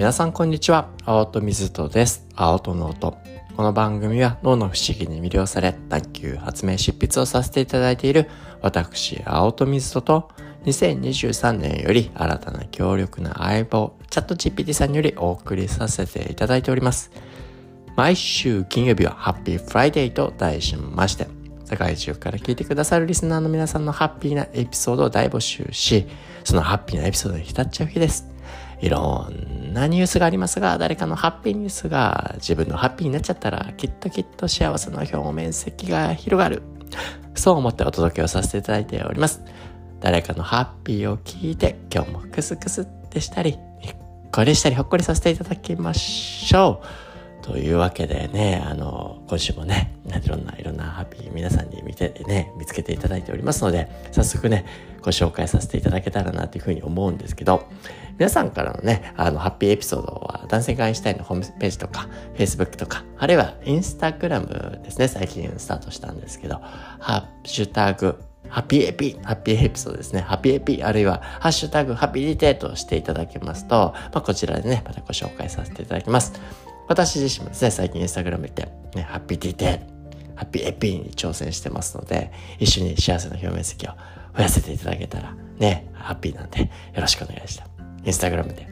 皆さんこんにちは。青戸水戸です。青戸の音。この番組は脳の不思議に魅了され、探求、発明、執筆をさせていただいている私、青戸水戸と、2023年より新たな強力な相棒、 ChatGPT さんによりお送りさせていただいております。毎週金曜日は Happy Friday と題しまして、世界中から聞いてくださるリスナーの皆さんのハッピーなエピソードを大募集し、そのハッピーなエピソードに浸っちゃう日です。いろんなニュースがありますが、誰かのハッピーニュースが自分のハッピーになっちゃったら、きっときっと幸せの表面積が広がる。そう思ってお届けをさせていただいております。誰かのハッピーを聞いて、今日もクスクスってしたり、にっこりしたりほっこりさせていただきましょう。というわけでね、あの、今週もね、いろんな、いろんなハッピー皆さんに見て、ね、見つけていただいておりますので、早速ね、ご紹介させていただけたらなというふうに思うんですけど、皆さんからのね、あの、ハッピーエピソードは、男性会員インシュタインのホームページとか、Facebook とか、あるいはインスタグラムですね、最近スタートしたんですけど、ハッシュタグ、ハッピーエピ、ハッピーエピソードですね。ハッピーエピ、あるいは、ハッシュタグ、ハッピーリテートしていただけますと、まあ、こちらでね、またご紹介させていただきます。私自身もですね、最近インスタグラムで、ね、ハッピーディテール、ハッピーエピーに挑戦してますので、一緒に幸せの表面積を増やせていただけたら、ね、ハッピーなんで、よろしくお願いした。インスタグラムで、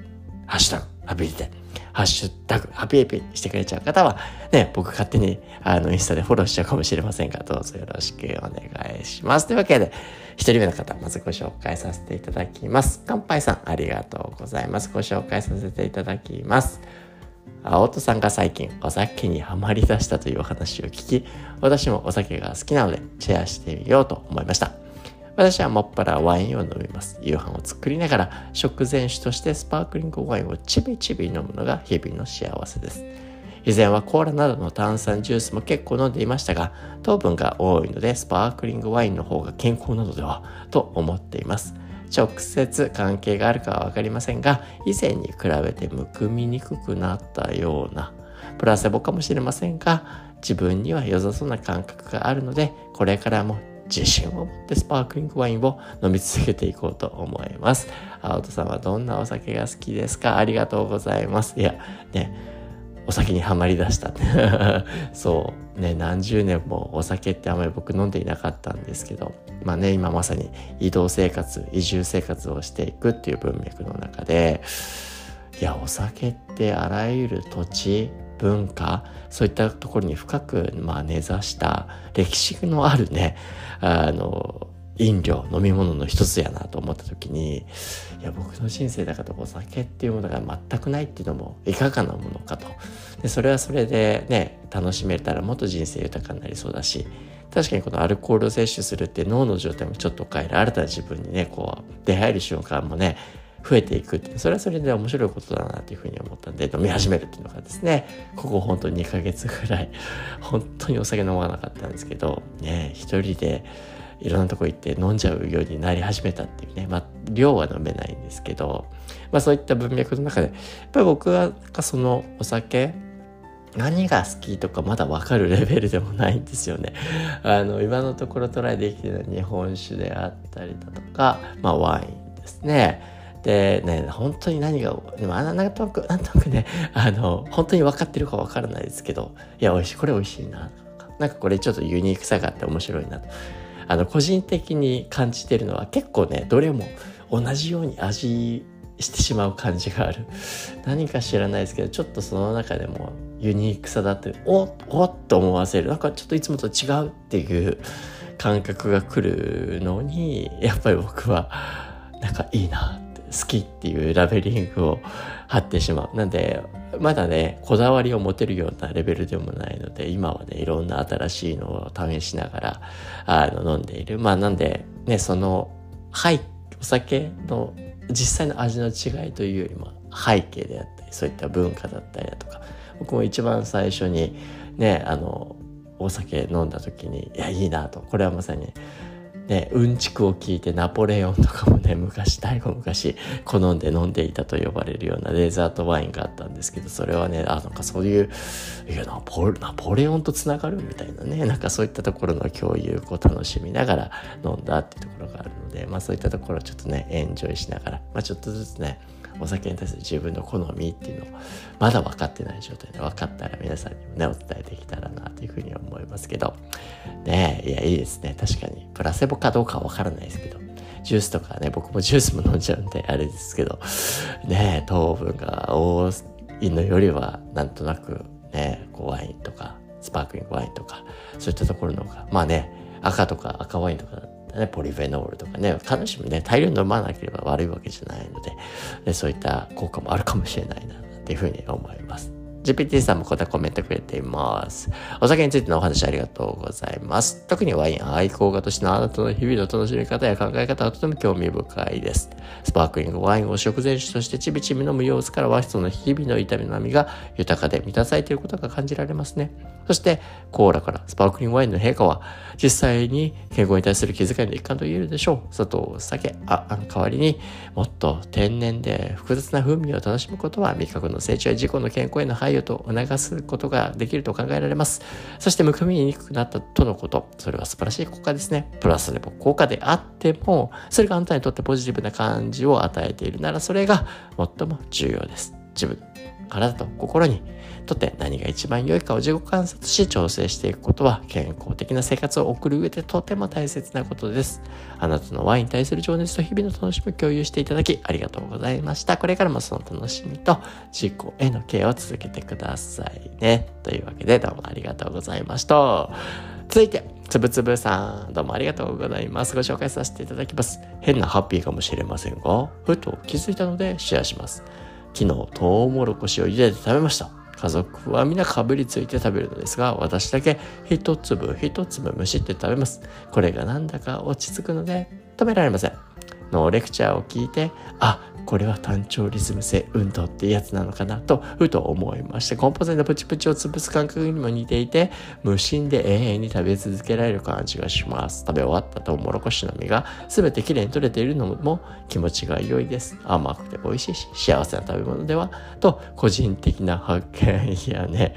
ハッシュタグ、ハッピーディテール、ハッシュタグ、ハッピーエピーしてくれちゃう方は、ね、僕勝手に、あの、インスタでフォローしちゃうかもしれませんが、どうぞよろしくお願いします。というわけで、一人目の方、まずご紹介させていただきます。乾杯さん、ありがとうございます。ご紹介させていただきます。青戸さんが最近お酒にはまりだしたというお話を聞き、私もお酒が好きなのでシェアしてみようと思いました。私はもっぱらワインを飲みます。夕飯を作りながら食前酒としてスパークリングワインをちびちび飲むのが日々の幸せです。以前はコーラなどの炭酸ジュースも結構飲んでいましたが、糖分が多いのでスパークリングワインの方が健康なのではと思っています。直接関係があるかは分かりませんが以前に比べてむくみにくくなったようなプラセボかもしれませんが自分には良さそうな感覚があるのでこれからも自信を持ってスパークリングワインを飲み続けていこうと思います。青戸さんはどんなお酒が好きですか？ありがとうございます。いや、ね、お酒にはまりだした。そう。ね何十年もお酒ってあまり僕飲んでいなかったんですけどまあね今まさに移動生活移住生活をしていくっていう文脈の中でいやお酒ってあらゆる土地文化そういったところに深く、まあ、根ざした歴史のあるねあの飲料飲み物の一つやなと思った時にいや僕の人生だからお酒っていうものが全くないっていうのもいかがなものかと。でそれはそれでね楽しめたらもっと人生豊かになりそうだし確かにこのアルコールを摂取するって脳の状態もちょっと変える新たな自分にねこう出会える瞬間もね増えていくってそれはそれで面白いことだなというふうに思ったんで飲み始めるっていうのがですねここ本当に2ヶ月ぐらい本当にお酒飲まなかったんですけどね一人でいろんなとこ行って飲んじゃうようになり始めたっていうね、まあ、量は飲めないんですけど、まあそういった文脈の中で、やっぱり僕がそのお酒、何が好きとかまだ分かるレベルでもないんですよね。あの、今のところトライできてるのは日本酒であったりだとか、まあワインですね。でね、本当に何が、でもなんとなく、なんとなくね、あの、本当に分かってるか分からないですけど、いや、美味しい、これ美味しいなとか、なんかこれちょっとユニークさがあって面白いなと。あの個人的に感じてるのは結構ねどれも同じように味してしまう感じがある。何か知らないですけどちょっとその中でもユニークさだっておおっと思わせる。なんかちょっといつもと違うっていう感覚が来るのにやっぱり僕はなんかいいなって好きっていうラベリングを貼ってしまうなんでまだね、こだわりを持てるようなレベルでもないので、今はね、いろんな新しいのを試しながら、あの、飲んでいる。まあ、なんで、ね、その、はい、お酒の実際の味の違いというよりも、背景であったり、そういった文化だったりだとか、僕も一番最初に、ね、あの、お酒飲んだ時に、いや、いいなと。これはまさに、ね、うんちくを聞いてナポレオンとかもね、昔、大後昔、好んで飲んでいたと呼ばれるようなデザートワインがあったんですけど、それはね、あ、なんかそういう、いや、ナポナポレオンと繋がるみたいなね、なんかそういったところの共有を楽しみながら飲んだっていうところがあるのので、まあそういったところをちょっとね、エンジョイしながら、まあちょっとずつね、お酒に対する自分の好みっていうのをまだ分かってない状態で分かったら皆さんにもねお伝えできたらなというふうに思いますけど。ねえいやいいですね。確かにプラセボかどうかは分からないですけどジュースとかね僕もジュースも飲んじゃうんであれですけどねえ糖分が多いのよりはなんとなくねこうワインとかスパークリングワインとかそういったところの方がまあね赤とか赤ワインとかね、ポリフェノールとかね、必ずしもね、大量に飲まなければ悪いわけじゃないので、でそういった効果もあるかもしれないな、っていうふうに思います。GPT さんもこんなコメントくれています。お酒についてのお話ありがとうございます。特にワイン愛好家としてのあなたの日々の楽しみ方や考え方はとても興味深いです。スパークリングワインを食前酒としてちびちび飲む様子から和室の日々の痛みの波が豊かで満たされていることが感じられますね。そして、コーラからスパークリングワインの陛下は、実際に健康に対する気遣いの一環と言えるでしょう。砂糖、酒、あ、あの代わりにもっと天然で複雑な風味を楽しむことは味覚の成長や自己の健康への配慮と促すことができると考えられます。そしてむくみにくくなったとのこと。それは素晴らしい効果ですね。プラスでも効果であっても、それがあなたにとってポジティブな感じを与えているならそれが最も重要です。自分、体と心にとって何が一番良いかを自己観察し調整していくことは健康的な生活を送る上でとても大切なことです。あなたのワインに対する情熱と日々の楽しみを共有していただきありがとうございました。これからもその楽しみと自己へのケアを続けてくださいね。というわけでどうもありがとうございました。続いて、つぶつぶさん、どうもありがとうございます。ご紹介させていただきます。変なハッピーかもしれませんが、ふと気づいたのでシェアします。昨日、トウモロコシを茹でて食べました。家族は皆かぶりついて食べるのですが、私だけ一粒一粒むしって食べます。これがなんだか落ち着くので食べられません。のレクチャーを聞いて、あ、これは単調リズム性運動っていうやつなのかなと、ふと思いまして、コンポゼントプチプチを潰す感覚にも似ていて、無心で永遠に食べ続けられる感じがします。食べ終わったトウモロコシの実が全てきれいに取れているのも気持ちが良いです。甘くて美味しいし、幸せな食べ物ではと、個人的な発見。いやね、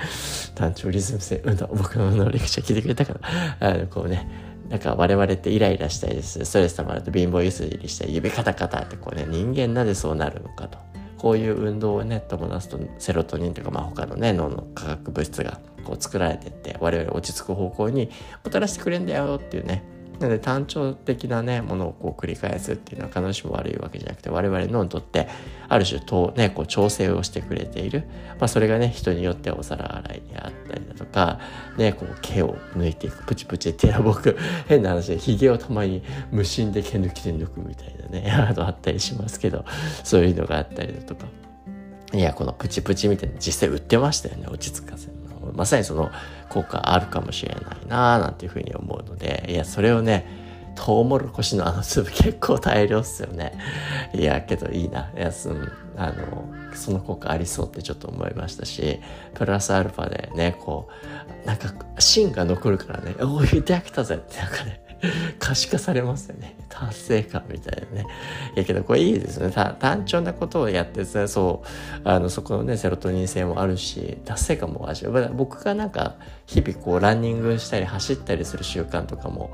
単調リズム性運動、僕のレクチャー聞いてくれたから、あの、こうね、なんか我々ってイライラしたりです、ストレス溜まると貧乏ゆすりしたり、指カタカタってこうね、人間なぜそうなるのかと。こういう運動をね、伴すとセロトニンとか、まあ他のね、脳の化学物質がこう作られてって、我々落ち着く方向にもたらしてくれんだよっていうね、なので単調的なね、ものをこう繰り返すっていうのは必ずしも悪いわけじゃなくて、我々のにとって、ある種と、ね、こう調整をしてくれている。まあそれがね、人によってお皿洗いであったりだとか、ね、こう毛を抜いていく、プチプチっていうのは僕、変な話で、髭をたまに無心で毛抜きで抜くみたいなね、あのあったりしますけど、そういうのがあったりだとか。いや、このプチプチみたいな実際売ってましたよね、落ち着かせるまさにその効果あるかもしれないななんていうふうに思うので、いや、それをね、トウモロコシのあの粒結構大量っすよね。いや、けどいいな。いや、その、あの、その効果ありそうってちょっと思いましたし、プラスアルファでね、こう、なんか芯が残るからね、おお、言って飽きたぜってなんかね、可視化されますよね。達成感みたいなね。いやけどこれいいですね。単調なことをやって、そう、あの、そこのね、セロトニン性もあるし、達成感も味わう。僕がなんか、日々こう、ランニングしたり走ったりする習慣とかも、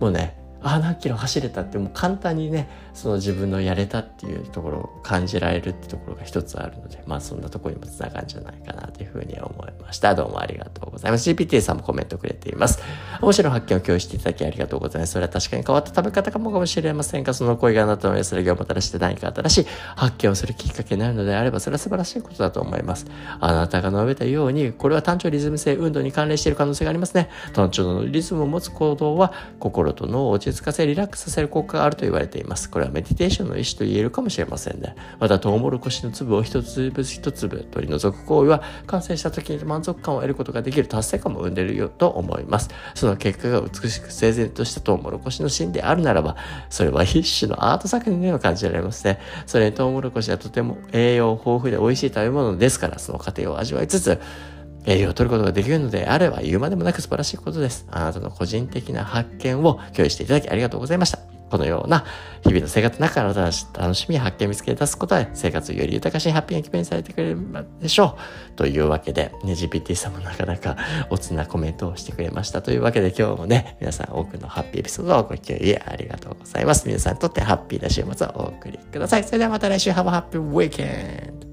もうね、あ何キロ走れたってもう簡単にねその自分のやれたっていうところを感じられるってところが一つあるのでまあそんなところにもつながるんじゃないかなというふうに思いましたどうもありがとうざいます。GPT さんもコメントくれています。面白い発見を共有していただきありがとうございます。それは確かに変わった食べ方かもかもしれませんがその声があなたの安らぎをもたらして何か新しい発見をするきっかけになるのであればそれは素晴らしいことだと思います。あなたが述べたようにこれは単調リズム性運動に関連している可能性がありますね。単調のリズムを持つ行動は心と脳を落ち着かせリラックスさせる効果があると言われています。これはメディテーションの意思と言えるかもしれませんね。また、トウモロコシの粒を一粒一粒取り除く行為は、完成した時に満足感を得ることができる。達成感も生んでるよと思います。その結果が美しく整然としたトウモロコシの芯であるならば、それは一種のアート作品のように感じられますね。それにトウモロコシはとても栄養豊富で美味しい食べ物ですから、その過程を味わいつつ、栄養を取ることができるのであれば言うまでもなく素晴らしいことです。あなたの個人的な発見を共有していただきありがとうございました。このような日々の生活の中から楽しみや発見を見つけ出すことで生活をより豊かし、ハッピーな気分にされてくれるでしょう。というわけで、ね、GPT さんもなかなかおつなコメントをしてくれました。というわけで今日もね、皆さん多くのハッピーエピソードをご共有ありがとうございます。皆さんにとってハッピーな週末をお送りください。それではまた来週、Have a happy weekend!